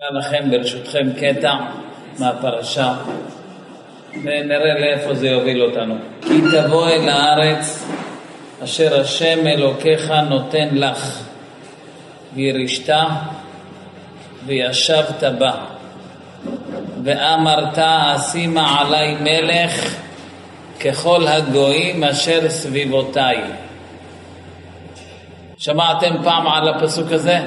אקרא לכם ברשותכם קטע מהפרשה ונראה לאיפה זה יוביל אותנו. כי תבוא אל הארץ אשר השם אלוקיך נותן לך וירשת וישבת בה ואמרת אשימה עלי מלך ככל הגויים אשר סביבותיי. שמעתם פעם על הפסוק הזה?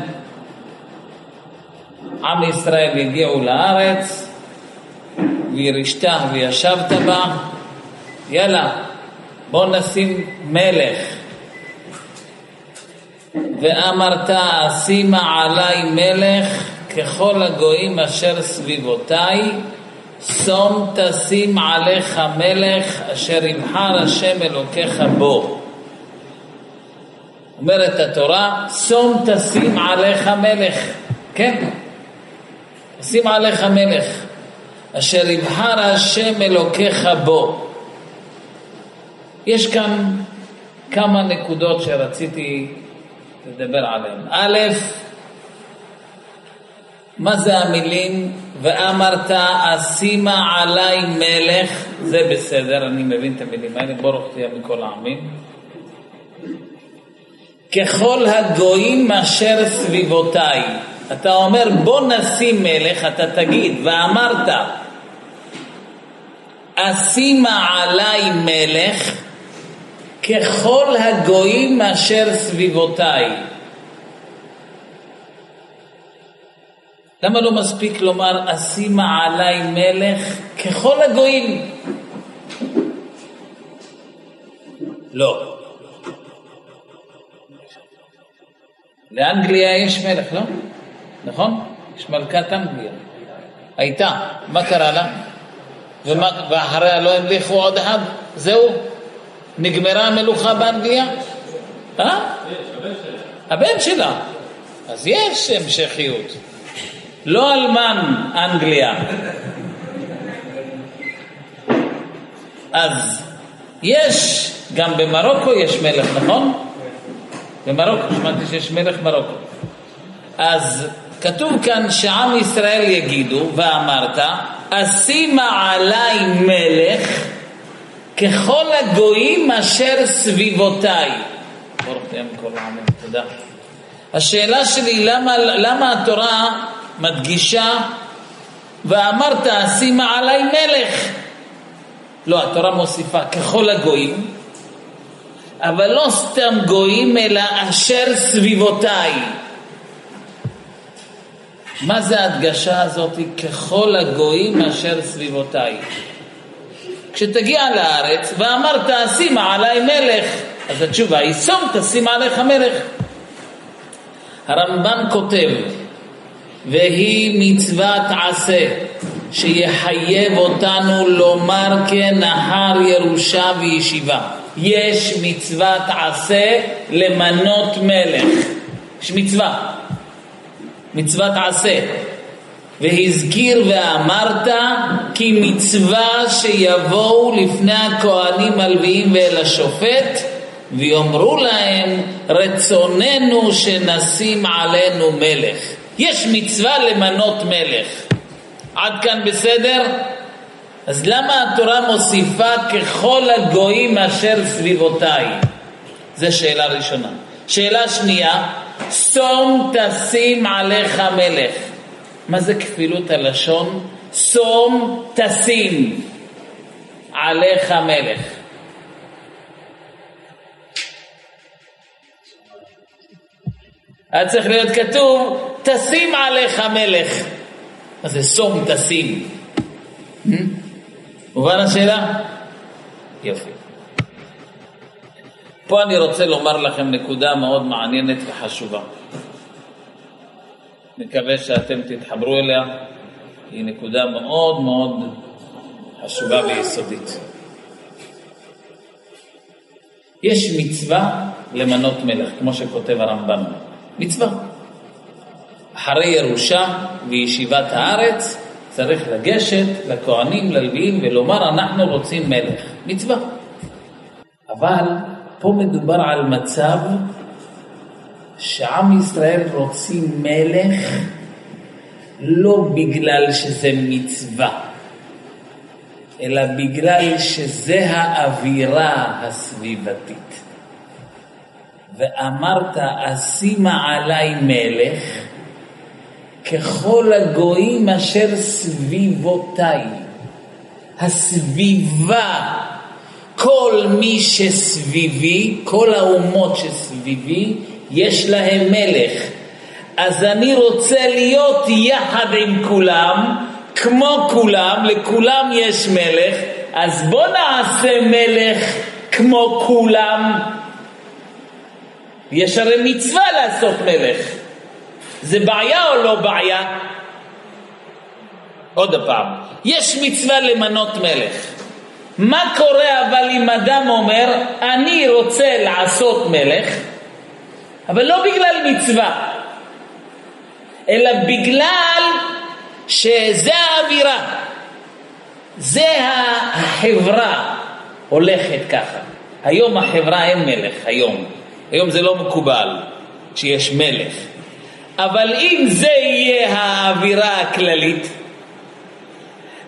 עם ישראל הגיעו לארץ, וירשת וישבת בה, יאללה, בוא נשים מלך. ואמרת, אשימה עלי מלך ככל הגויים אשר סביבותיי, שום תשים עליך מלך אשר יבחר השם אלוקיך בו. אומרת התורה, שום תשים עליך מלך. כן, שים עליך מלך, אשר יבחר השם אלוקיך בו. יש כאן כמה נקודות שרציתי לדבר עליהן. א', מה זה המילים ואמרת אשימה עלי מלך, זה בסדר, אני מבין את המילים האלה, ברוך תהיה מכל העמים. ככל הגויים אשר סביבותיי. אתה אומר בוא נשים מלך, אתה תגיד, ואמרת אשימה עלי מלך ככל הגויים אשר סביבותיי. למה לא מספיק לומר אשימה עלי מלך ככל הגויים? לא. לאנגליה יש מלך, לא? נכון? יש מלכת אנגליה. הייתה, מה קרה לה? ומה, ואחריה לא המליכו עוד אחד? זהו? נגמרה המלוכה באנגליה? אה? הבן שלה. אז יש המשכיות. לא אלמן אנגליה. אז יש, גם במרוקו יש מלך, נכון? במרוקו, שמעתי שיש מלך מרוקו. אז כתוב כאן שעם ישראל יגידו, ואמרת, אשימה עלי מלך ככל הגויים אשר סביבותיי. תודה. השאלה שלי, למה, למה התורה מדגישה ואמרת אשימה עלי מלך? לא, התורה מוסיפה ככל הגויים, אבל לא סתם גויים, אלא אשר סביבותיי. מה זה ההדגשה הזאת? ככל הגויים אשר סביבותיי. כשתגיע לארץ ואמרת אשימה עלי מלך, אז התשובה היא שום תשים עליך מלך. הרמב"ן כותב, והיא מצוות עשה, שיחייב אותנו לומר אחר ירושה וישיבה. יש מצוות עשה למנות מלך. יש מצווה. מצוות עשה. והזכיר ואמרת כי מצווה שיבואו לפני הכהנים הלוויים ואל השופט ויאמרו להם רצוננו שנשים עלינו מלך. יש מצווה למנות מלך. עד כאן בסדר? אז למה התורה מוסיפה ככל הגויים אשר סביבותיי? זו שאלה ראשונה. שאלה שנייה, שום תשים עליך מלך. מה זה כפילות הלשון? שום תשים עליך מלך. היה צריך להיות כתוב, תשים עליך מלך. מה זה שום תשים? מובן השאלה? יופי. פה אני רוצה לומר לכם נקודה מאוד מעניינת וחשובה. מקווה שאתם תתחברו אליה, היא נקודה מאוד מאוד חשובה ויסודית. יש מצווה למנות מלך, כמו שכותב הרמב"ם. מצווה. אחרי ירושה וישיבת הארץ צריך לגשת לכהנים, ללוויים ולומר אנחנו רוצים מלך. מצווה. אבל פה מדובר על מצב שעם ישראל רוצים מלך לא בגלל שזה מצווה, אלא בגלל שזה האווירה הסביבתית. ואמרת, אשימה עלי מלך ככל הגויים אשר סביבותיי. הסביבה, כל מי שסביבי, כל האומות שסביבי, יש להם מלך. אז אני רוצה להיות יחד עם כולם, כמו כולם, לכולם יש מלך, אז בוא נעשה מלך כמו כולם. יש הרי מצווה לעשות מלך. זה בעיה או לא בעיה? עוד פעם, יש מצווה למנות מלך. מה קורה אבל אם אדם אומר, אני רוצה לעשות מלך, אבל לא בגלל מצווה, אלא בגלל שזה האווירה, זה החברה הולכת ככה. היום החברה אין מלך, היום. היום זה לא מקובל שיש מלך. אבל אם זה יהיה האווירה הכללית,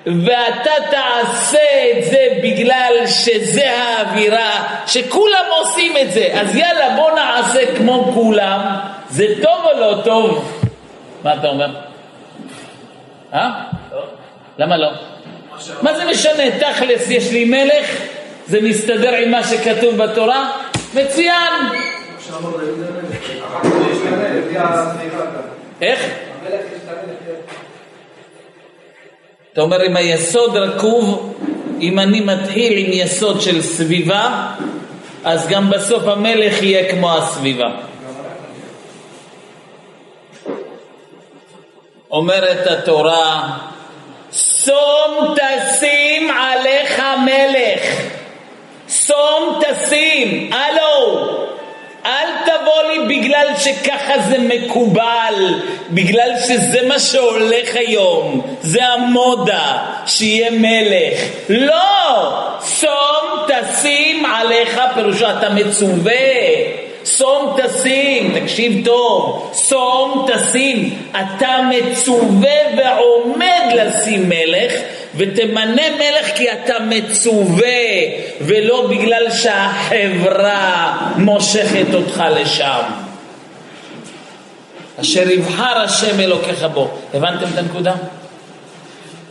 ואתה תעשה את זה בגלל שזה האווירה, שכולם עושים את זה, אז יאללה בוא נעשה כמו כולם, זה טוב או לא טוב? מה אתה אומר? אה? למה לא? מה זה משנה? תכלס יש לי מלך, זה מסתדר עם מה שכתוב בתורה? מצוין! איך? אתה אומר אם היסוד רקוב, אם אני מתחיל עם יסוד של סביבה, אז גם בסוף המלך יהיה כמו הסביבה. אומרת התורה, שום תשים עליך מלך, שום תשים, הלו, אל תבוא לי בגלל שככה זה מקובל, בגלל שזה מה שהולך היום, זה המודה, שיהיה מלך. לא! שום תשים עליך, פירושו אתה מצווה. שום תשים, תקשיב טוב, שום תשים, אתה מצווה ועומד לשים מלך, ותמנה מלך כי אתה מצווה, ולא בגלל שהחברה מושכת אותך לשם. אשר יבחר השם אלוקיך בו. הבנתם את הנקודה?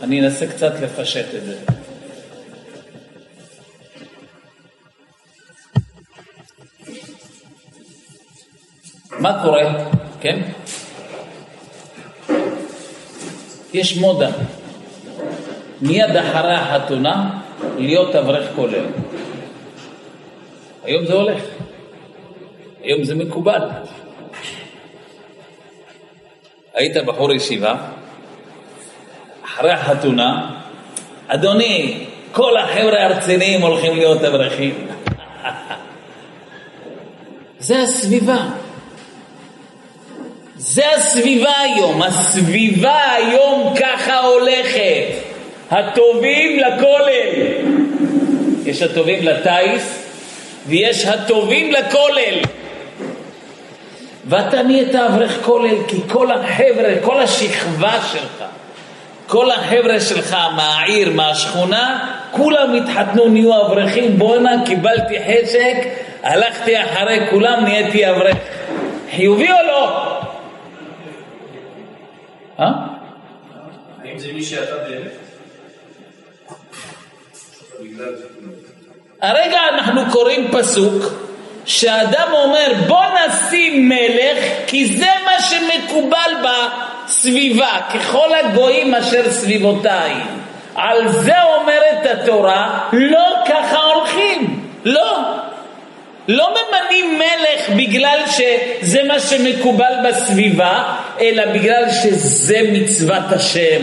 אני אנסה קצת לפשט את זה. מה קורה? כן? יש מודה. מיד אחרי החתונה להיות אברך כולל. היום זה הולך. היום זה מקובל. היית בחור ישיבה, אחרי החתונה, אדוני, כל החבר'ה הרציניים הולכים להיות אברכים. זה הסביבה. זה הסביבה היום, הסביבה היום ככה הולכת. הטובים לכולל. יש הטובים לטיס ויש הטובים לכולל. ואתה נהיית אברך כולל כי כל החבר'ה, כל השכבה שלך, כל החבר'ה שלך מהעיר, מהשכונה, כולם התחתנו, נהיו אברכים, בואנה, קיבלתי חשק, הלכתי אחרי כולם, נהייתי אברך. חיובי או לא? אה? האם זה מי שאתה באמת? הרגע אנחנו קוראים פסוק שאדם אומר בוא נשים מלך כי זה מה שמקובל בסביבה ככל הגויים אשר סביבותיי על זה אומרת התורה לא ככה הולכים לא לא ממנים מלך בגלל שזה מה שמקובל בסביבה, אלא בגלל שזה מצוות השם.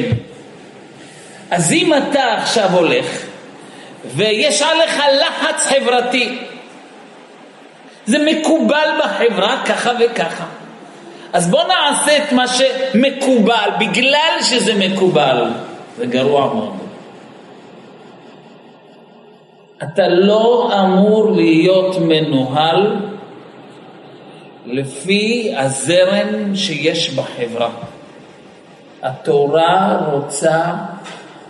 אז אם אתה עכשיו הולך ויש עליך לחץ חברתי, זה מקובל בחברה ככה וככה. אז בוא נעשה את מה שמקובל, בגלל שזה מקובל. זה גרוע מאוד. אתה לא אמור להיות מנוהל לפי הזרם שיש בחברה. התורה רוצה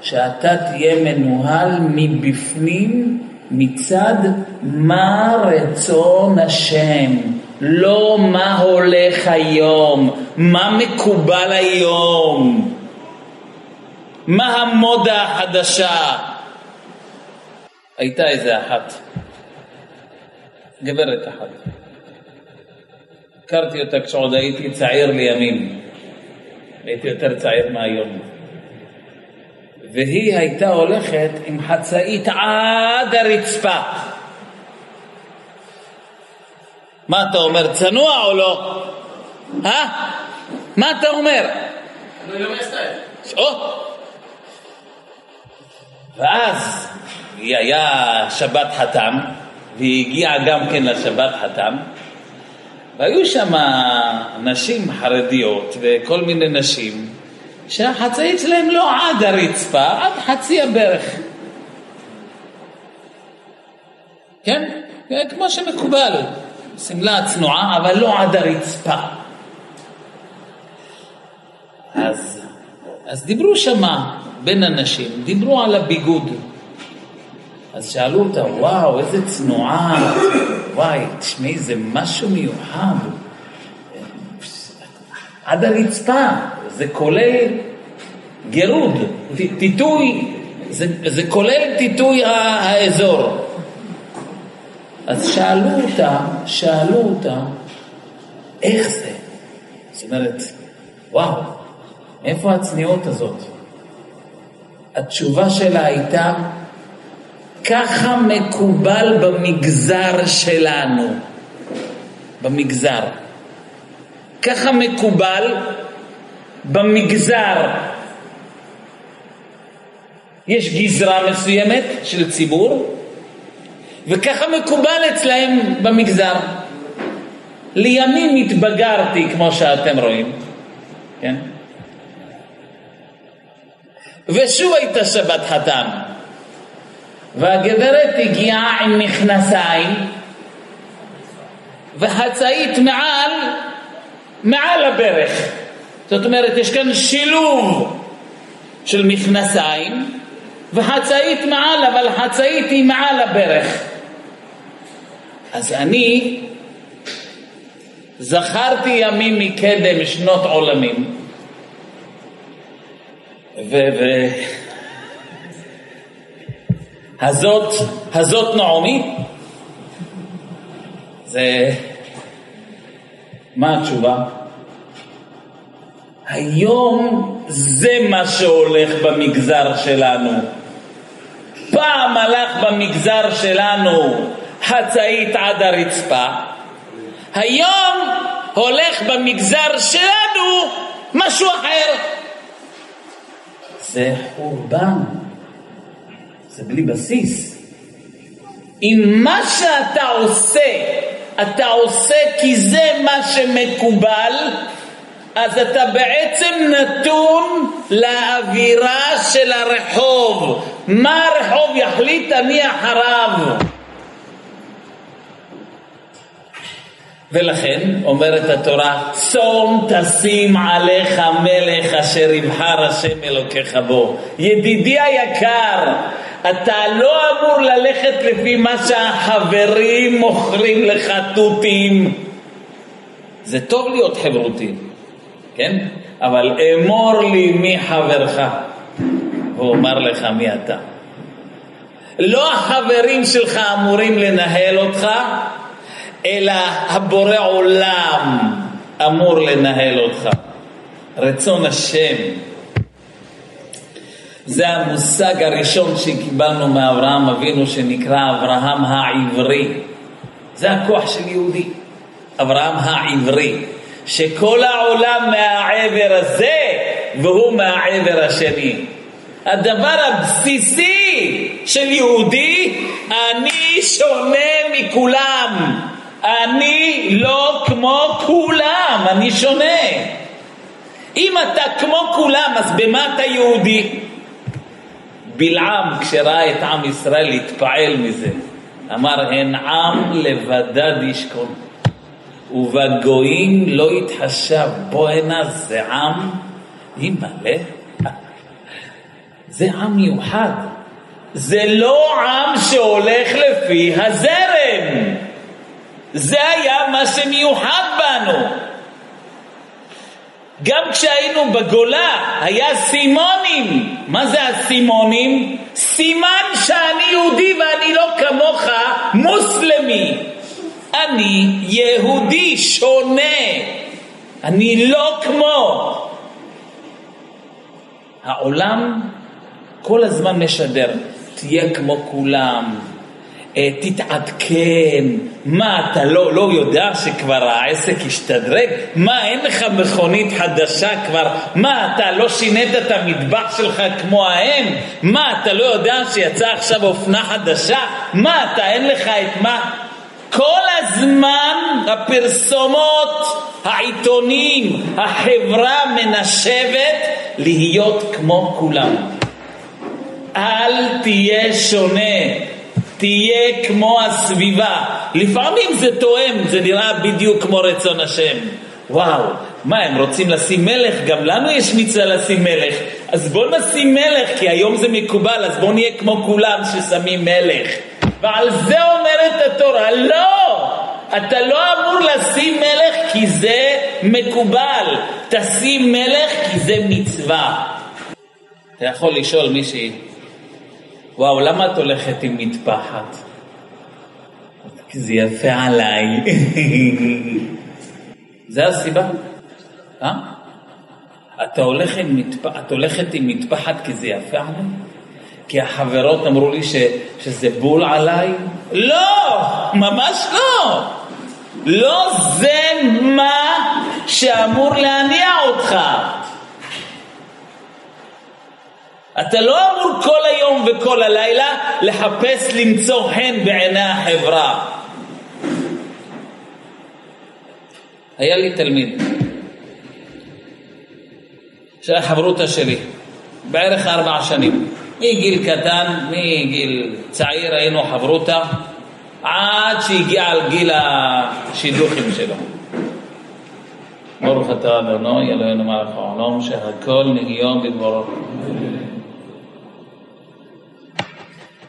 שאתה תהיה מנוהל מבפנים מצד מה רצון השם, לא מה הולך היום, מה מקובל היום, מה המודה החדשה. הייתה איזה אחת, גברת אחת. הכרתי אותה כשעוד הייתי צעיר לימים, הייתי יותר צעיר מהיום. והיא הייתה הולכת עם חצאית עד הרצפה. מה אתה אומר, צנוע או לא? אה? מה אתה אומר? ואז היא היה שבת חתם, והיא הגיעה גם כן לשבת חתם, והיו שם נשים חרדיות וכל מיני נשים שהחצאית שלהם לא עד הרצפה, עד חצי הברך. כן? כמו שמקובל, שמלה צנועה, אבל לא עד הרצפה. אז, אז דיברו שמה בין הנשים, דיברו על הביגוד. אז שאלו אותה, וואו, איזה צנועה, וואי, תשמעי, זה משהו מיוחד. עד הרצפה, זה כולל גירוד, טיטוי, זה, זה כולל טיטוי האזור. אז שאלו אותה, שאלו אותה, איך זה? זאת אומרת, וואו, איפה הצניעות הזאת? התשובה שלה הייתה, ככה מקובל במגזר שלנו, במגזר. ככה מקובל במגזר. יש גזרה מסוימת של ציבור, וככה מקובל אצלהם במגזר. לימים התבגרתי, כמו שאתם רואים, כן? ושוב הייתה שבת חתם, והגברת הגיעה עם מכנסיים וחצאית מעל, מעל הברך. זאת אומרת, יש כאן שילוב של מכנסיים וחצאית מעל, אבל חצאית היא מעל הברך. אז אני זכרתי ימים מקדם שנות עולמים, ו... ו... הזאת, הזאת נעמי? זה... מה התשובה? היום זה מה שהולך במגזר שלנו. פעם הלך במגזר שלנו חצאית עד הרצפה, היום הולך במגזר שלנו משהו אחר. זה חורבן. זה בלי בסיס. אם מה שאתה עושה, אתה עושה כי זה מה שמקובל, אז אתה בעצם נתון לאווירה של הרחוב. מה הרחוב יחליט, אני אחריו. ולכן אומרת התורה, צום תשים עליך מלך אשר יבחר השם אלוקיך בו. ידידי היקר, אתה לא אמור ללכת לפי מה שהחברים מוכרים לך תותים. זה טוב להיות חברותי, כן? אבל אמור לי מי חברך, ואומר לך מי אתה. לא החברים שלך אמורים לנהל אותך, אלא הבורא עולם אמור לנהל אותך. רצון השם. זה המושג הראשון שקיבלנו מאברהם אבינו שנקרא אברהם העברי. זה הכוח של יהודי, אברהם העברי, שכל העולם מהעבר הזה והוא מהעבר השני. הדבר הבסיסי של יהודי, אני שונה מכולם. אני לא כמו כולם, אני שונה. אם אתה כמו כולם, אז במה אתה יהודי? בלעם, כשראה את עם ישראל, התפעל מזה. אמר, הן עם לבדד ישכון, ובגויים לא יתחשב. בוא הנה, זה עם אימא'לה, זה עם מיוחד. זה לא עם שהולך לפי הזרם. זה היה מה שמיוחד בנו. גם כשהיינו בגולה היה סימונים. מה זה הסימונים? סימן שאני יהודי ואני לא כמוך מוסלמי. אני יהודי שונה. אני לא כמו. העולם כל הזמן משדר, תהיה כמו כולם, תתעדכן, מה, אתה לא, לא יודע שכבר העסק השתדרג? מה, אין לך מכונית חדשה כבר? מה, אתה לא שינית את המטבח שלך כמו ההם? מה, אתה לא יודע שיצאה עכשיו אופנה חדשה? מה, אתה אין לך את מה? כל הזמן הפרסומות, העיתונים, החברה מנשבת להיות כמו כולם. אל תהיה שונה. תהיה כמו הסביבה. לפעמים זה תואם, זה נראה בדיוק כמו רצון השם. וואו, מה, הם רוצים לשים מלך? גם לנו יש מצווה לשים מלך. אז בואו נשים מלך, כי היום זה מקובל, אז בואו נהיה כמו כולם ששמים מלך. ועל זה אומרת התורה, לא! אתה לא אמור לשים מלך כי זה מקובל, תשים מלך כי זה מצווה. אתה יכול לשאול מישהי, וואו, למה את הולכת עם מטפחת? כי זה יפה עליי. זה הסיבה. אה? את הולכת, מטפ... את הולכת עם מטפחת כי זה יפה עליי? כי החברות אמרו לי ש... שזה בול עליי? לא, ממש לא. לא זה מה שאמור להניע אותך. אתה לא אמור כל היום וכל הלילה לחפש למצוא חן בעיני החברה. היה לי תלמיד של החברותה שלי, בערך ארבע שנים. מגיל קטן, מגיל צעיר היינו חברותה, עד שהגיע על גיל השידוכים שלו. ברוך אתה אדוני אלוהינו מלך העולם שהכל נגיון בדברו.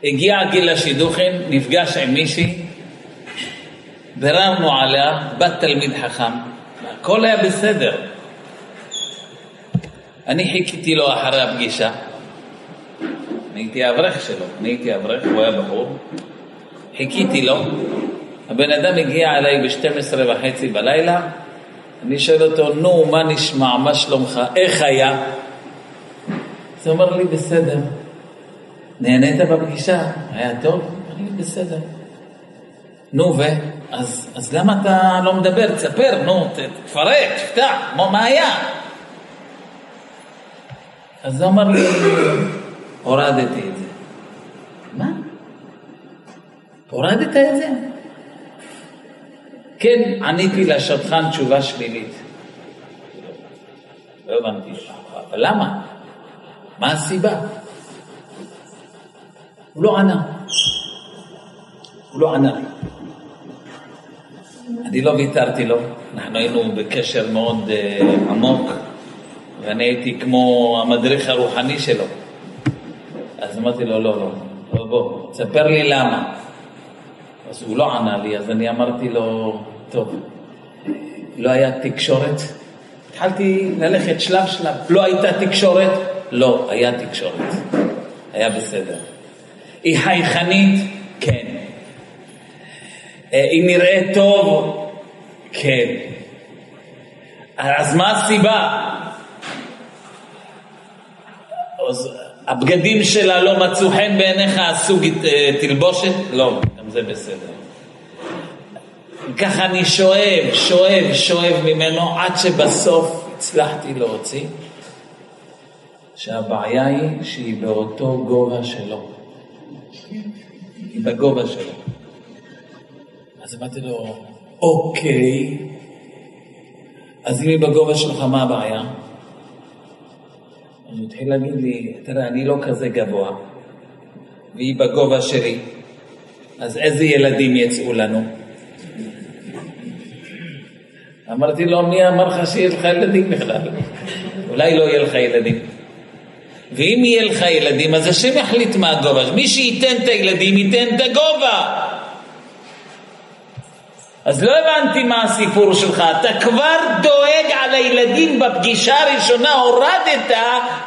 הגיע גיל השידוכים, נפגש עם מישהי, ביררנו עליה, בת תלמיד חכם, הכל היה בסדר. אני חיכיתי לו אחרי הפגישה, אני הייתי האברך שלו, אני הייתי אברך, הוא היה בחור, חיכיתי לו, הבן אדם הגיע אליי ב-12 וחצי בלילה, אני שואל אותו, נו, מה נשמע, מה שלומך, איך היה? אז הוא אומר לי, בסדר. נהנית בפגישה? היה טוב? אני בסדר. נו, ו? אז, אז למה אתה לא מדבר? תספר, נו, תפרט, תפתח, מה, מה היה? אז הוא אמר לי, הורדתי את זה. מה? הורדת את זה? כן, עניתי לשטחן תשובה שלילית. לא הבנתי, אבל למה? מה הסיבה? הוא לא ענה. הוא לא ענה. אני לא ויתרתי לו, אנחנו היינו בקשר מאוד uh, עמוק, ואני הייתי כמו המדריך הרוחני שלו. אז אמרתי לו, לא, לא, לא, בוא, תספר לי למה. אז הוא לא ענה לי, אז אני אמרתי לו, טוב, לא היה תקשורת? התחלתי ללכת שלב שלב, לא הייתה תקשורת? לא, היה תקשורת, היה בסדר. היא חייכנית? כן. אה, היא נראית טוב? כן. אז מה הסיבה? אז הבגדים שלה לא מצאו חן בעיניך, הסוג אה, תלבושת? לא, גם זה בסדר. ככה אני שואב, שואב, שואב ממנו, עד שבסוף הצלחתי להוציא שהבעיה היא שהיא באותו גובה שלו. בגובה שלו. אז אמרתי לו, אוקיי, אז אם היא בגובה שלך, מה הבעיה? אז הוא התחיל להגיד לי, תראה, אני לא כזה גבוה, והיא בגובה שלי, אז איזה ילדים יצאו לנו? אמרתי לו, מי אמר לך שיש לך ילדים בכלל? אולי לא יהיה לך ילדים. ואם יהיה לך ילדים, אז השם יחליט מה הגובה. מי שייתן את הילדים, ייתן את הגובה. אז לא הבנתי מה הסיפור שלך, אתה כבר דואג על הילדים בפגישה הראשונה, הורדת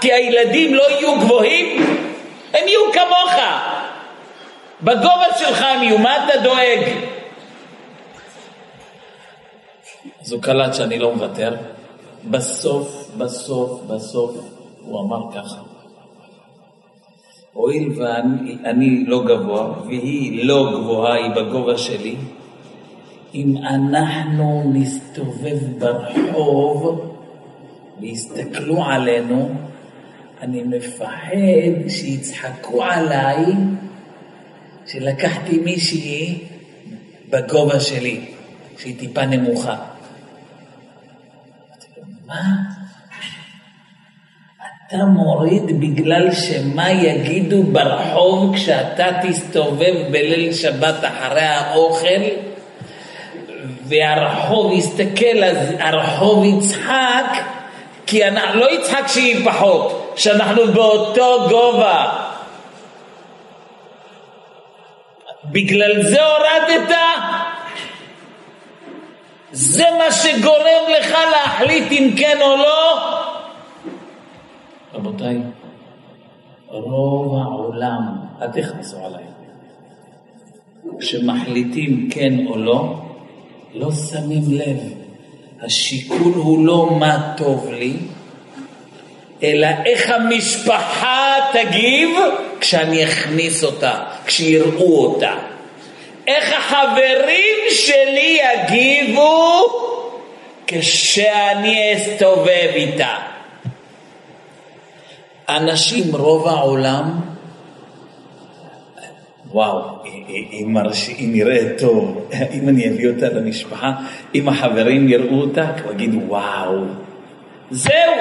כי הילדים לא יהיו גבוהים? הם יהיו כמוך. בגובה שלך הם יהיו, מה אתה דואג? אז הוא קלט שאני לא מוותר. בסוף, בסוף, בסוף, הוא אמר ככה: הואיל ואני לא גבוה, והיא לא גבוהה, היא בגובה שלי, אם אנחנו נסתובב ברחוב ויסתכלו עלינו, אני מפחד שיצחקו עליי שלקחתי מישהי בגובה שלי, שהיא טיפה נמוכה. מה? אתה מוריד בגלל שמה יגידו ברחוב כשאתה תסתובב בליל שבת אחרי האוכל והרחוב יסתכל, אז הרחוב יצחק, כי אנחנו, לא יצחק שהיא פחות, שאנחנו באותו גובה. בגלל זה הורדת? זה מה שגורם לך להחליט אם כן או לא? רבותיי, רוב העולם, אל תכנסו עליי, כשמחליטים כן או לא, לא שמים לב. השיקול הוא לא מה טוב לי, אלא איך המשפחה תגיב כשאני אכניס אותה, כשיראו אותה. איך החברים שלי יגיבו כשאני אסתובב איתה. אנשים, רוב העולם, וואו, היא, היא, מרש... היא נראית טוב, אם אני אביא אותה למשפחה, אם החברים יראו אותה, הוא יגידו וואו. זהו,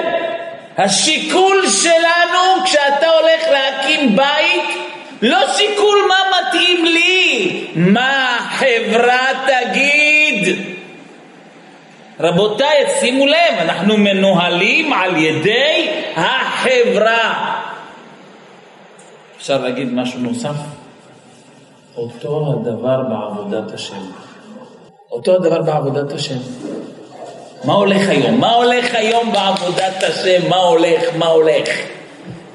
השיקול שלנו כשאתה הולך להקים בית, לא שיקול מה מתאים לי, מה החברה תגיד. רבותיי, שימו לב, אנחנו מנוהלים על ידי החברה. אפשר להגיד משהו נוסף? אותו הדבר בעבודת השם. אותו הדבר בעבודת השם. מה הולך היום? מה הולך היום בעבודת השם? מה הולך? מה הולך?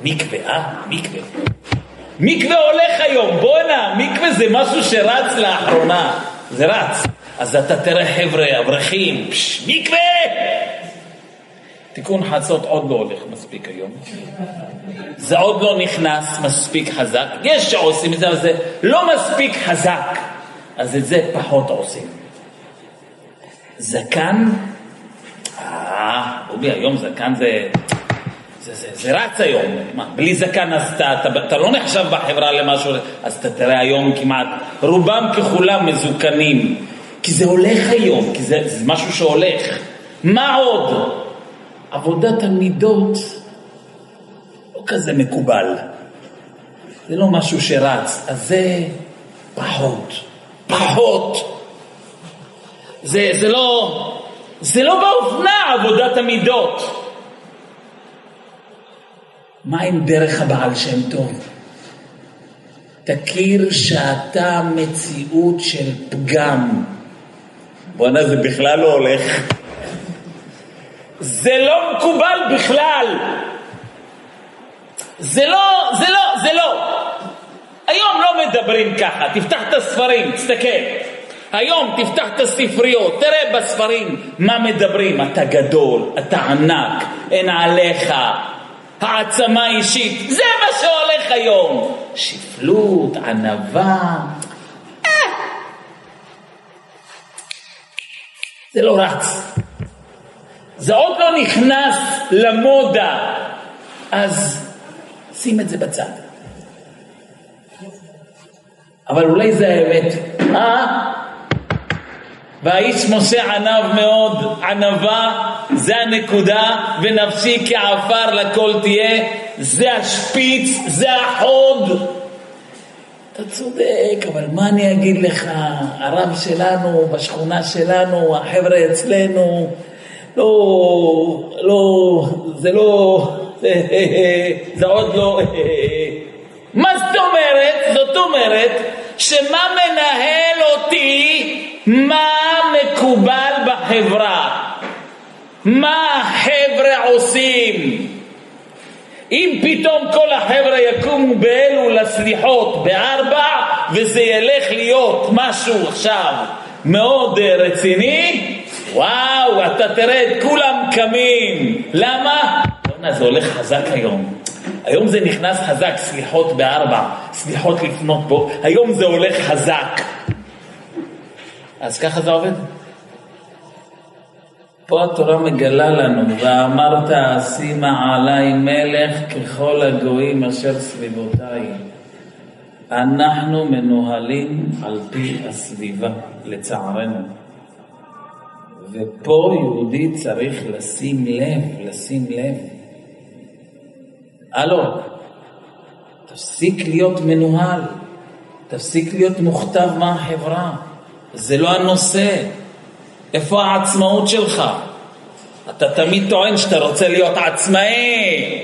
מקווה, אה? מקווה. מקווה הולך היום, בואנה, מקווה זה משהו שרץ לאחרונה, זה רץ. אז אתה תראה חבר'ה, אברכים, מקווה! תיקון חצות עוד לא הולך מספיק היום. זה עוד לא נכנס מספיק חזק. יש שעושים את זה, אבל זה לא מספיק חזק. אז את זה פחות עושים. זקן, אה, רובי, היום זקן זה, זה, זה, זה רץ היום. מה, בלי זקן אז אתה, אתה, אתה לא נחשב בחברה למשהו, אז אתה תראה היום כמעט, רובם ככולם מזוקנים. כי זה הולך היום, כי זה, זה משהו שהולך. מה עוד? עבודת המידות לא כזה מקובל. זה לא משהו שרץ, אז זה פחות, פחות. זה, זה לא, זה לא באופנה עבודת המידות. מה עם דרך הבעל שם טוב? תכיר שאתה מציאות של פגם. בואנה, זה בכלל לא הולך. זה לא מקובל בכלל. זה לא, זה לא, זה לא. היום לא מדברים ככה, תפתח את הספרים, תסתכל. היום תפתח את הספריות, תראה בספרים מה מדברים. אתה גדול, אתה ענק, אין עליך, העצמה אישית. זה מה שהולך היום. שפלות, ענווה. זה לא רץ. זה עוד לא נכנס למודה, אז שים את זה בצד. אבל אולי זה האמת. אה? והאיש משה ענב מאוד, ענבה, זה הנקודה, ונפשי כעפר לכל תהיה, זה השפיץ, זה החוד. אתה צודק, אבל מה אני אגיד לך, הרב שלנו, בשכונה שלנו, החבר'ה אצלנו, לא, לא, זה לא, זה עוד לא... מה זאת אומרת? זאת אומרת שמה מנהל אותי, מה מקובל בחברה, מה החבר'ה עושים. אם פתאום כל החבר'ה יקומו באלו לסליחות בארבע וזה ילך להיות משהו עכשיו מאוד רציני, וואו, אתה תראה את כולם קמים. למה? בוא'נה, זה הולך חזק היום. היום זה נכנס חזק, סליחות בארבע, סליחות לפנות בו, היום זה הולך חזק. אז ככה זה עובד. פה התורה מגלה לנו, ואמרת אשימה עלי מלך ככל הגויים אשר סביבותיי. אנחנו מנוהלים על פי הסביבה, לצערנו. ופה יהודי צריך לשים לב, לשים לב. הלו, תפסיק להיות מנוהל, תפסיק להיות מוכתב מהחברה, זה לא הנושא. איפה העצמאות שלך? אתה תמיד טוען שאתה רוצה להיות עצמאי,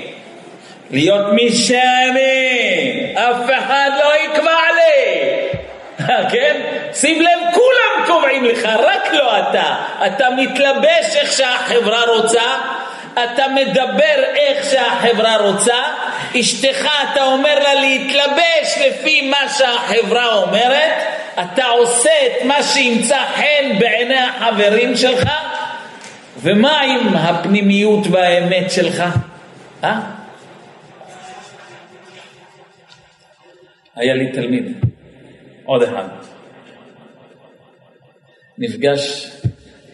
להיות מי שאני, אף אחד לא יקבע לי, כן? שים לב, כולם קובעים לך, רק לא אתה. אתה מתלבש איך שהחברה רוצה, אתה מדבר איך שהחברה רוצה, אשתך אתה אומר לה להתלבש לפי מה שהחברה אומרת, אתה עושה את מה שימצא חן בעיני החברים שלך, ומה עם הפנימיות והאמת שלך? אה? היה לי תלמיד, עוד אחד, נפגש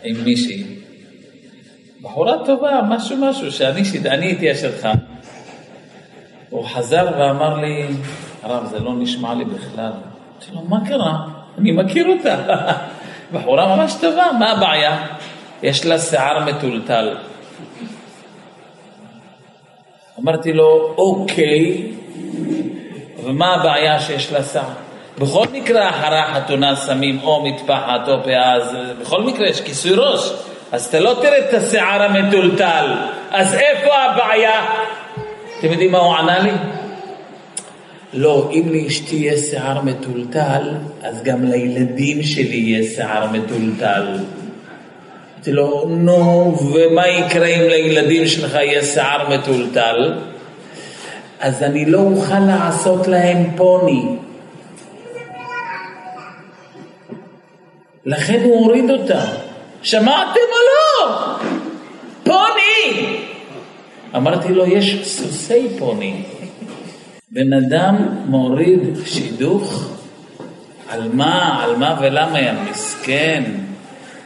עם מישהי, בחורה טובה, משהו משהו, שאני אני הייתי אשתך. הוא חזר ואמר לי, הרב, זה לא נשמע לי בכלל. אמרתי לו, מה קרה? אני מכיר אותה. בחורה ממש טובה, מה הבעיה? יש לה שיער מטולטל. אמרתי לו, אוקיי, ומה הבעיה שיש לה שיער? בכל מקרה אחרי החתונה שמים או מטפחת או פאה, אז בכל מקרה יש כיסוי ראש. אז אתה לא תראה את השיער המטולטל. אז איפה הבעיה? אתם יודעים מה הוא ענה לי? לא, אם לאשתי יש שיער מטולטל, אז גם לילדים שלי יש שיער מטולטל. אמרתי לו, נו, ומה יקרה אם לילדים שלך יש שיער מטולטל? אז אני לא אוכל לעשות להם פוני. לכן הוא הוריד אותה. שמעתם או לא? פוני! אמרתי לו, יש סוסי פוני. בן אדם מוריד שידוך, על מה, על מה ולמה, יא מסכן.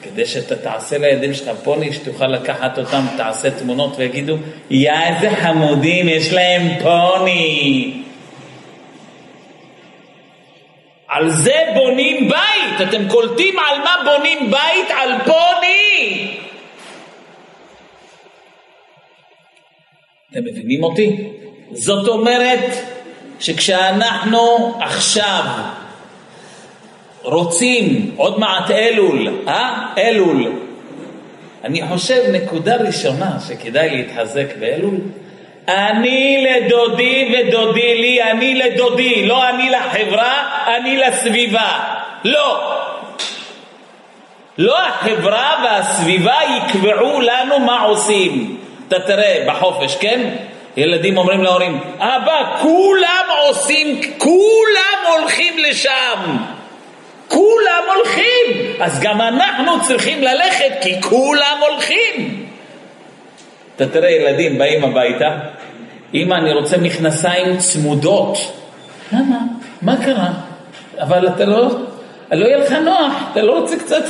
כדי שאתה תעשה לילדים שלך פוני, שתוכל לקחת אותם, תעשה תמונות ויגידו, יא איזה חמודים, יש להם פוני. על זה בונים בית, אתם קולטים על מה בונים בית? על פוני! אתם מבינים אותי? זאת אומרת שכשאנחנו עכשיו רוצים, עוד מעט אלול, אה? אלול. אני חושב נקודה ראשונה שכדאי להתחזק באלול, אני לדודי ודודי לי, אני לדודי, לא אני לחברה, אני לסביבה. לא. לא החברה והסביבה יקבעו לנו מה עושים. אתה תראה בחופש, כן? ילדים אומרים להורים, אבא, כולם עושים, כולם הולכים לשם. כולם הולכים. אז גם אנחנו צריכים ללכת, כי כולם הולכים. אתה תראה ילדים באים הביתה, אמא, אני רוצה מכנסיים צמודות. למה? מה קרה? אבל אתה לא, לא יהיה לך נוח, אתה לא רוצה קצת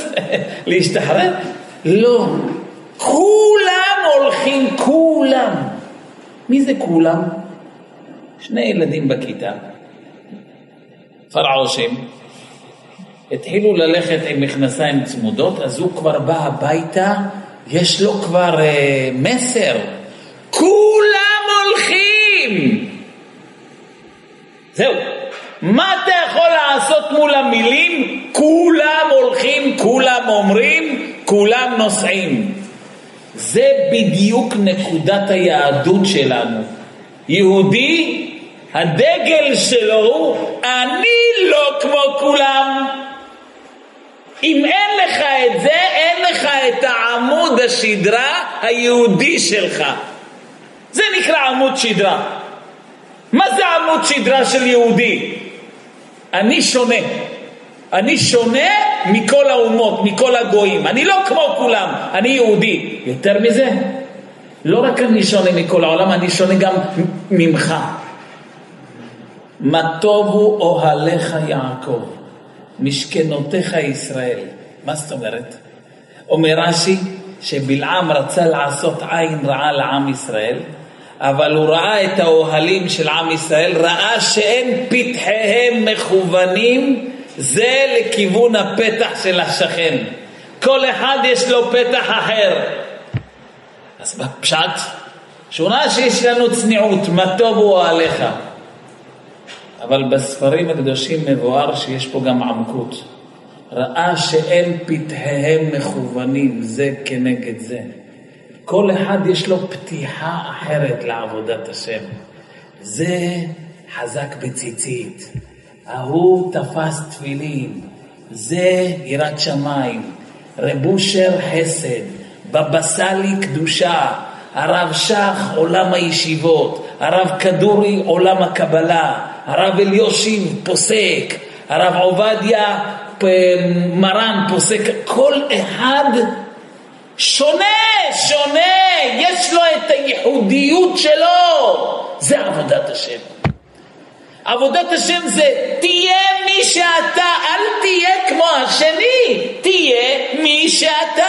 להשתחרר? לא. כולם הולכים, כולם. מי זה כולם? שני ילדים בכיתה, פרעושים, התחילו ללכת עם מכנסיים צמודות, אז הוא כבר בא הביתה, יש לו כבר אה, מסר. כולם הולכים! זהו. מה אתה יכול לעשות מול המילים? כולם הולכים, כולם אומרים, כולם נוסעים. זה בדיוק נקודת היהדות שלנו. יהודי, הדגל שלו הוא אני לא כמו כולם. אם אין לך את זה, אין לך את העמוד השדרה היהודי שלך. זה נקרא עמוד שדרה. מה זה עמוד שדרה של יהודי? אני שונה. אני שונה מכל האומות, מכל הגויים. אני לא כמו כולם, אני יהודי. יותר מזה, לא רק אני שונה מכל העולם, אני שונה גם ממך. מה טובו אוהליך יעקב, משכנותיך ישראל. מה זאת אומרת? אומר רש"י שבלעם רצה לעשות עין רעה לעם ישראל, אבל הוא ראה את האוהלים של עם ישראל, ראה שאין פתחיהם מכוונים זה לכיוון הפתח של השכן. כל אחד יש לו פתח אחר. אז בפשט, ראה שיש לנו צניעות, מה טוב הוא עליך. אבל בספרים הקדושים מבואר שיש פה גם עמקות. ראה שאין פתחיהם מכוונים זה כנגד זה. כל אחד יש לו פתיחה אחרת לעבודת השם. זה חזק בציצית, ההוא תפס תפילין, זה יראת שמיים, רב אושר חסד, בבא סאלי קדושה, הרב שך עולם הישיבות, הרב כדורי עולם הקבלה, הרב אליושיב פוסק, הרב עובדיה מרן פוסק, כל אחד שונה, שונה, יש לו את הייחודיות שלו, זה עבודת השם. עבודת השם זה תהיה מי שאתה, אל תהיה כמו השני, תהיה מי שאתה.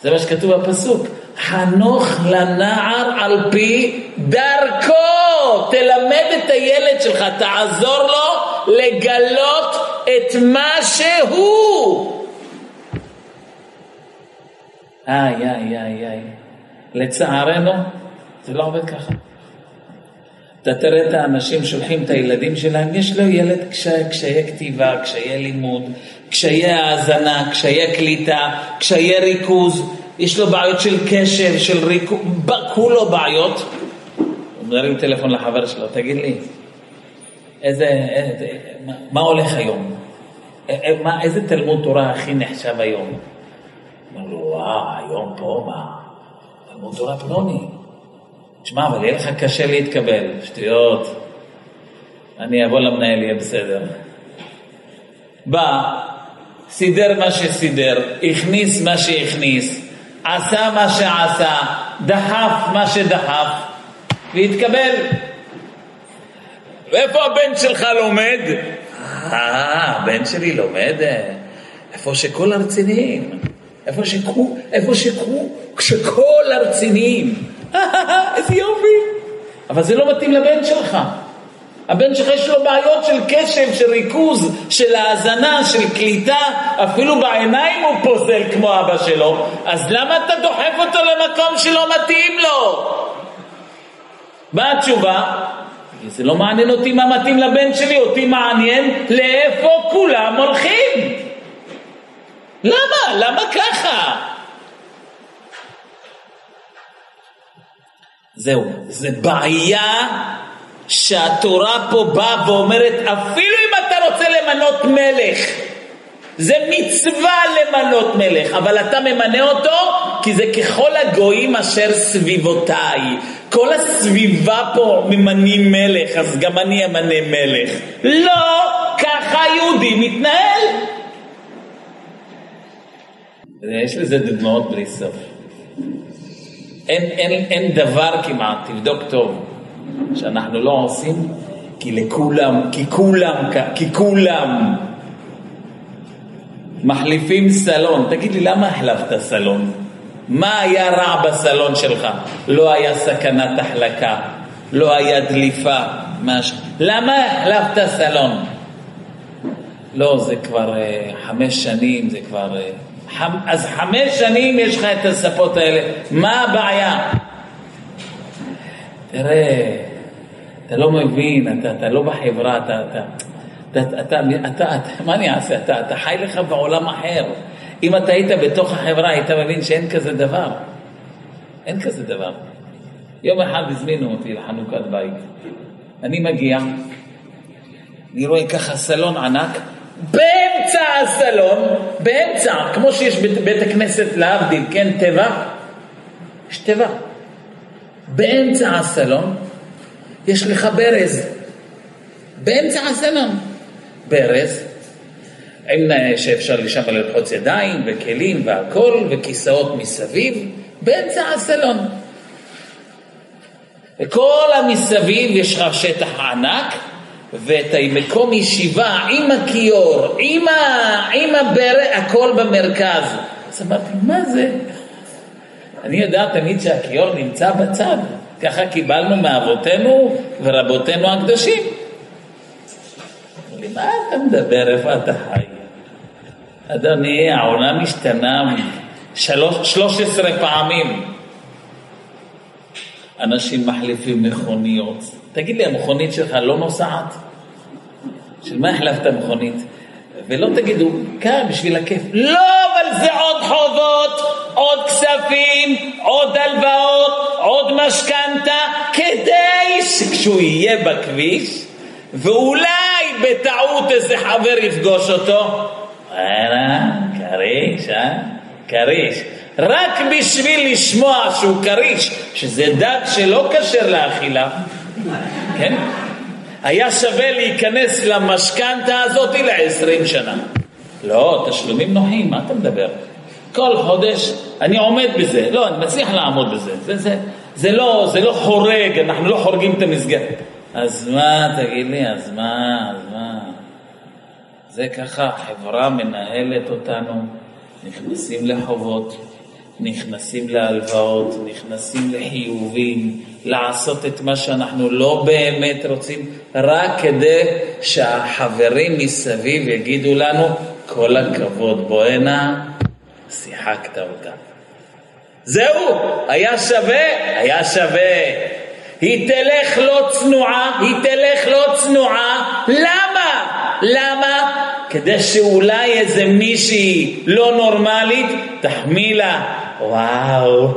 זה מה שכתוב בפסוק, חנוך לנער על פי דרכו, תלמד את הילד שלך, תעזור לו לגלות את מה שהוא. איי, איי, איי, איי. לצערנו, זה לא עובד ככה. אתה תראה את האנשים שולחים את הילדים שלהם, יש לו ילד קשיי, קשיי כתיבה, קשיי לימוד, קשיי האזנה, קשיי קליטה, קשיי ריכוז, יש לו בעיות של קשב, של ריכוז, כולו בעיות. הוא מרים טלפון לחבר שלו, תגיד לי, איזה, איזה מה, מה הולך היום? מה, איזה תלמוד תורה הכי נחשב היום? אמר לו, וואו, היום פה, מה? תלמוד תורה פלוני. תשמע, אבל יהיה לך קשה להתקבל, שטויות. אני אבוא למנהל, יהיה בסדר. בא, סידר מה שסידר, הכניס מה שהכניס, עשה מה שעשה, דחף מה שדחף, והתקבל. ואיפה הבן שלך לומד? אה, הבן שלי לומד איפה שכל הרציניים, איפה שכו, איפה שכו, שכל הרציניים. איזה יופי. אבל זה לא מתאים לבן שלך. הבן שלך יש לו בעיות של קשב, של ריכוז, של האזנה, של קליטה, אפילו בעיניים הוא פוזל כמו אבא שלו, אז למה אתה דוחף אותו למקום שלא מתאים לו? מה התשובה? זה לא מעניין אותי מה מתאים לבן שלי, אותי מעניין לאיפה כולם הולכים. למה? למה ככה? זהו, זה בעיה שהתורה פה באה ואומרת, אפילו אם אתה רוצה למנות מלך, זה מצווה למנות מלך, אבל אתה ממנה אותו כי זה ככל הגויים אשר סביבותיי. כל הסביבה פה ממנים מלך, אז גם אני אמנה מלך. לא, ככה יהודי מתנהל. יש לזה דוגמאות בלי סוף. אין, אין, אין דבר כמעט, תבדוק טוב, שאנחנו לא עושים, כי לכולם, כי כולם, כי כולם מחליפים סלון. תגיד לי, למה החלפת סלון? מה היה רע בסלון שלך? לא היה סכנת החלקה, לא היה דליפה, מש... למה החלפת סלון? לא, זה כבר uh, חמש שנים, זה כבר... Uh, אז חמש שנים יש לך את הספות האלה, מה הבעיה? תראה, אתה לא מבין, אתה, אתה לא בחברה, אתה, אתה, אתה, אתה, אתה, אתה, מה אני אעשה? אתה, אתה חי לך בעולם אחר. אם אתה היית בתוך החברה, היית מבין שאין כזה דבר. אין כזה דבר. יום אחד הזמינו אותי לחנוכת בית. אני מגיע, אני רואה ככה סלון ענק, באמצע הסלון, באמצע, כמו שיש בית, בית הכנסת להבדיל, כן, תיבה, יש תיבה. באמצע הסלון יש לך ברז. באמצע הסלון. ברז, עם שאפשר לשם ללחוץ ידיים וכלים והכל, וכיסאות מסביב, באמצע הסלון. וכל המסביב יש לך שטח ענק, ואת המקום ישיבה עם הכיור, עם, ה... עם הברז, הכל במרכז. אז אמרתי, מה זה? אני יודע תמיד שהכיור נמצא בצד, ככה קיבלנו מאבותינו ורבותינו הקדושים. מה אתה מדבר, איפה אתה חי? אדוני, העולם השתנה שלוש עשרה פעמים. אנשים מחליפים מכוניות. תגיד לי, המכונית שלך לא נוסעת? של מה החלפת מכונית? ולא תגידו, כאן בשביל הכיף. לא, אבל זה עוד חובות, עוד כספים, עוד הלוואות, עוד משכנתה, כדי שכשהוא יהיה בכביש, ואולי בטעות איזה חבר יפגוש אותו, וואלה, כריש, אה? כריש. רק בשביל לשמוע שהוא כריש, שזה דת שלא כשר לאכילה, כן? היה שווה להיכנס למשכנתה הזאת לעשרים שנה. לא, תשלומים נוחים, מה אתה מדבר? כל חודש אני עומד בזה, לא, אני מצליח לעמוד בזה. זה, זה, זה, לא, זה לא חורג, אנחנו לא חורגים את המסגרת. אז מה, תגיד לי, אז מה, אז מה? זה ככה, החברה מנהלת אותנו, נכנסים לחובות, נכנסים להלוואות, נכנסים לחיובים, לעשות את מה שאנחנו לא באמת רוצים, רק כדי שהחברים מסביב יגידו לנו, כל הכבוד, בוא הנה, שיחקת אותה. זהו, היה שווה? היה שווה. היא תלך לא צנועה, היא תלך לא צנועה, למה? למה? כדי שאולי איזה מישהי לא נורמלית תחמיא לה, וואו,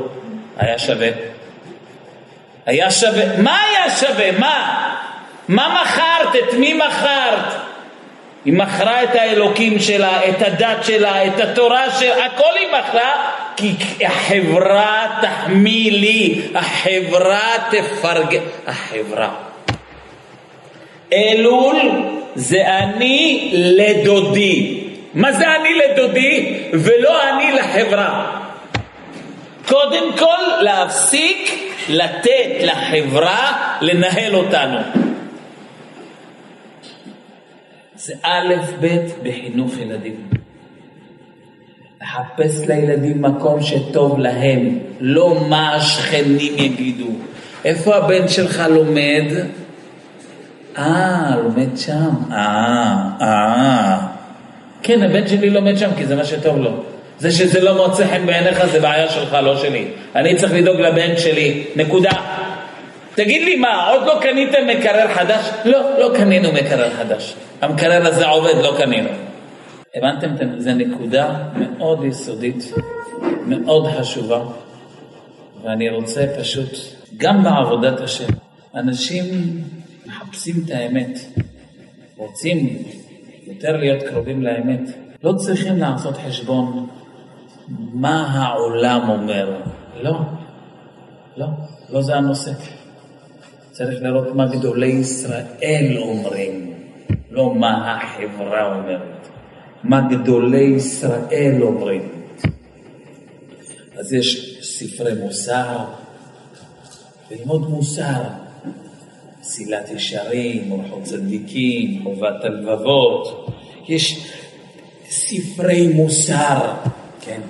היה שווה. היה שווה, מה היה שווה? מה? מה מכרת? את מי מכרת? היא מכרה את האלוקים שלה, את הדת שלה, את התורה שלה, הכל היא מכרה, כי החברה תחמיא לי, החברה תפרגן, החברה. אלול זה אני לדודי. מה זה אני לדודי ולא אני לחברה? קודם כל להפסיק לתת לחברה לנהל אותנו. זה א' ב' בחינוך ילדים. לחפש לילדים מקום שטוב להם, לא מה השכנים יגידו. איפה הבן שלך לומד? אה, לומד שם. אה, אה. כן, הבן שלי לומד שם כי זה מה שטוב לו. זה שזה לא מוצא חן בעיניך זה בעיה שלך, לא שלי. אני צריך לדאוג לבן שלי, נקודה. תגיד לי מה, עוד לא קניתם מקרר חדש? לא, לא קנינו מקרר חדש. המקרר הזה עובד, לא קנינו. הבנתם? זו נקודה מאוד יסודית, מאוד חשובה, ואני רוצה פשוט, גם בעבודת השם, אנשים מחפשים את האמת, רוצים יותר להיות קרובים לאמת, לא צריכים לעשות חשבון מה העולם אומר. לא, לא, לא זה הנושא. צריך לראות מה גדולי ישראל אומרים, לא מה החברה אומרת. מה גדולי ישראל אומרים. אז יש ספרי מוסר, ללמוד מוסר, מסילת ישרים, אורחות צדיקים, חובת הלבבות, יש ספרי מוסר, כן,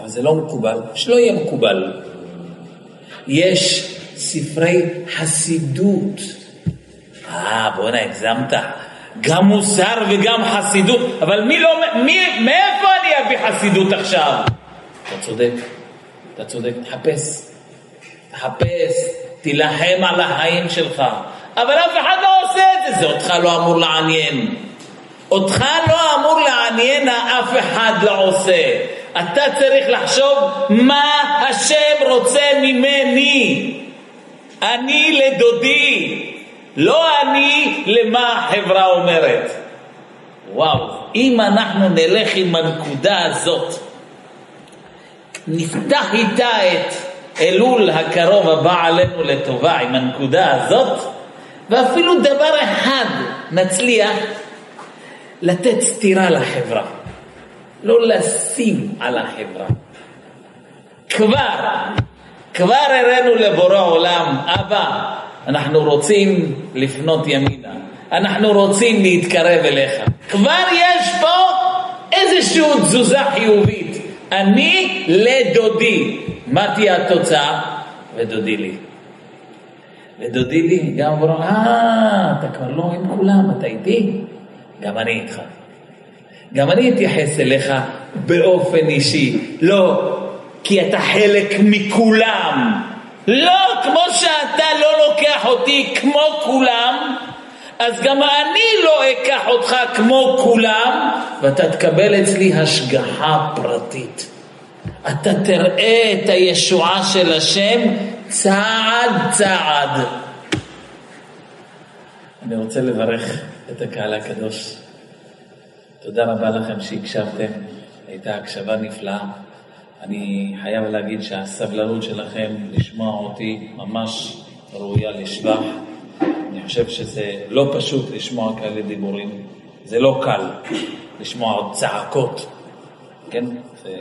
אבל זה לא מקובל, שלא יהיה מקובל. יש ספרי חסידות. אה, בואנה, הגזמת. גם מוסר וגם חסידות, אבל מי לא, מי, מאיפה אני אביא חסידות עכשיו? אתה צודק, אתה צודק, תחפש, תחפש, תילחם על החיים שלך, אבל אף אחד לא עושה את זה, זה אותך לא אמור לעניין. אותך לא אמור לעניין אף אחד לא עושה. אתה צריך לחשוב מה השם רוצה ממני. אני לדודי, לא אני למה החברה אומרת. וואו, אם אנחנו נלך עם הנקודה הזאת, נפתח איתה את אלול הקרוב הבא עלינו לטובה עם הנקודה הזאת, ואפילו דבר אחד נצליח לתת סטירה לחברה, לא לשים על החברה. כבר, כבר הראינו לבורא עולם, אבא, אנחנו רוצים לפנות ימינה, אנחנו רוצים להתקרב אליך. כבר יש פה איזושהי תזוזה חיובית. אני לדודי. מה תהיה התוצאה? ודודי לי. ודודי לי, גם אמרו, אה, אתה כבר לא עם כולם, אתה איתי? גם אני איתך. גם אני אתייחס אליך באופן אישי, לא כי אתה חלק מכולם. לא כמו שאתה לא לוקח אותי כמו כולם, אז גם אני לא אקח אותך כמו כולם, ואתה תקבל אצלי השגחה פרטית. אתה תראה את הישועה של השם צעד צעד. אני רוצה לברך את הקהל הקדוש. תודה רבה לכם שהקשבתם, הייתה הקשבה נפלאה. אני חייב להגיד שהסבלנות שלכם לשמוע אותי ממש ראויה לשבח. אני חושב שזה לא פשוט לשמוע כאלה דיבורים, זה לא קל לשמוע עוד צעקות, כן? זה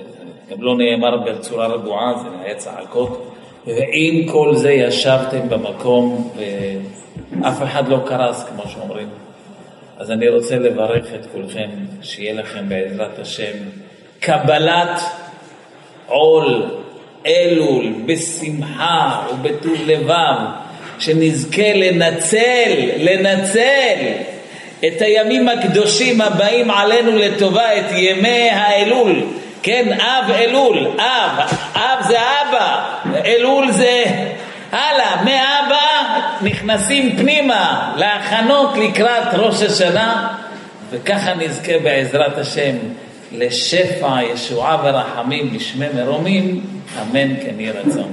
גם לא נאמר בצורה רגועה, זה היה צעקות, ועם כל זה ישבתם במקום ואף אחד לא קרס, כמו שאומרים. אז אני רוצה לברך את כולכם, שיהיה לכם בעזרת השם קבלת עול אלול בשמחה ובטוב לבב. שנזכה לנצל, לנצל את הימים הקדושים הבאים עלינו לטובה, את ימי האלול. כן, אב אלול, אב, אב זה אבא, אלול זה הלאה, מאבא נכנסים פנימה להכנות לקראת ראש השנה, וככה נזכה בעזרת השם לשפע, ישועה ורחמים בשמי מרומים, אמן כן יהי רצון.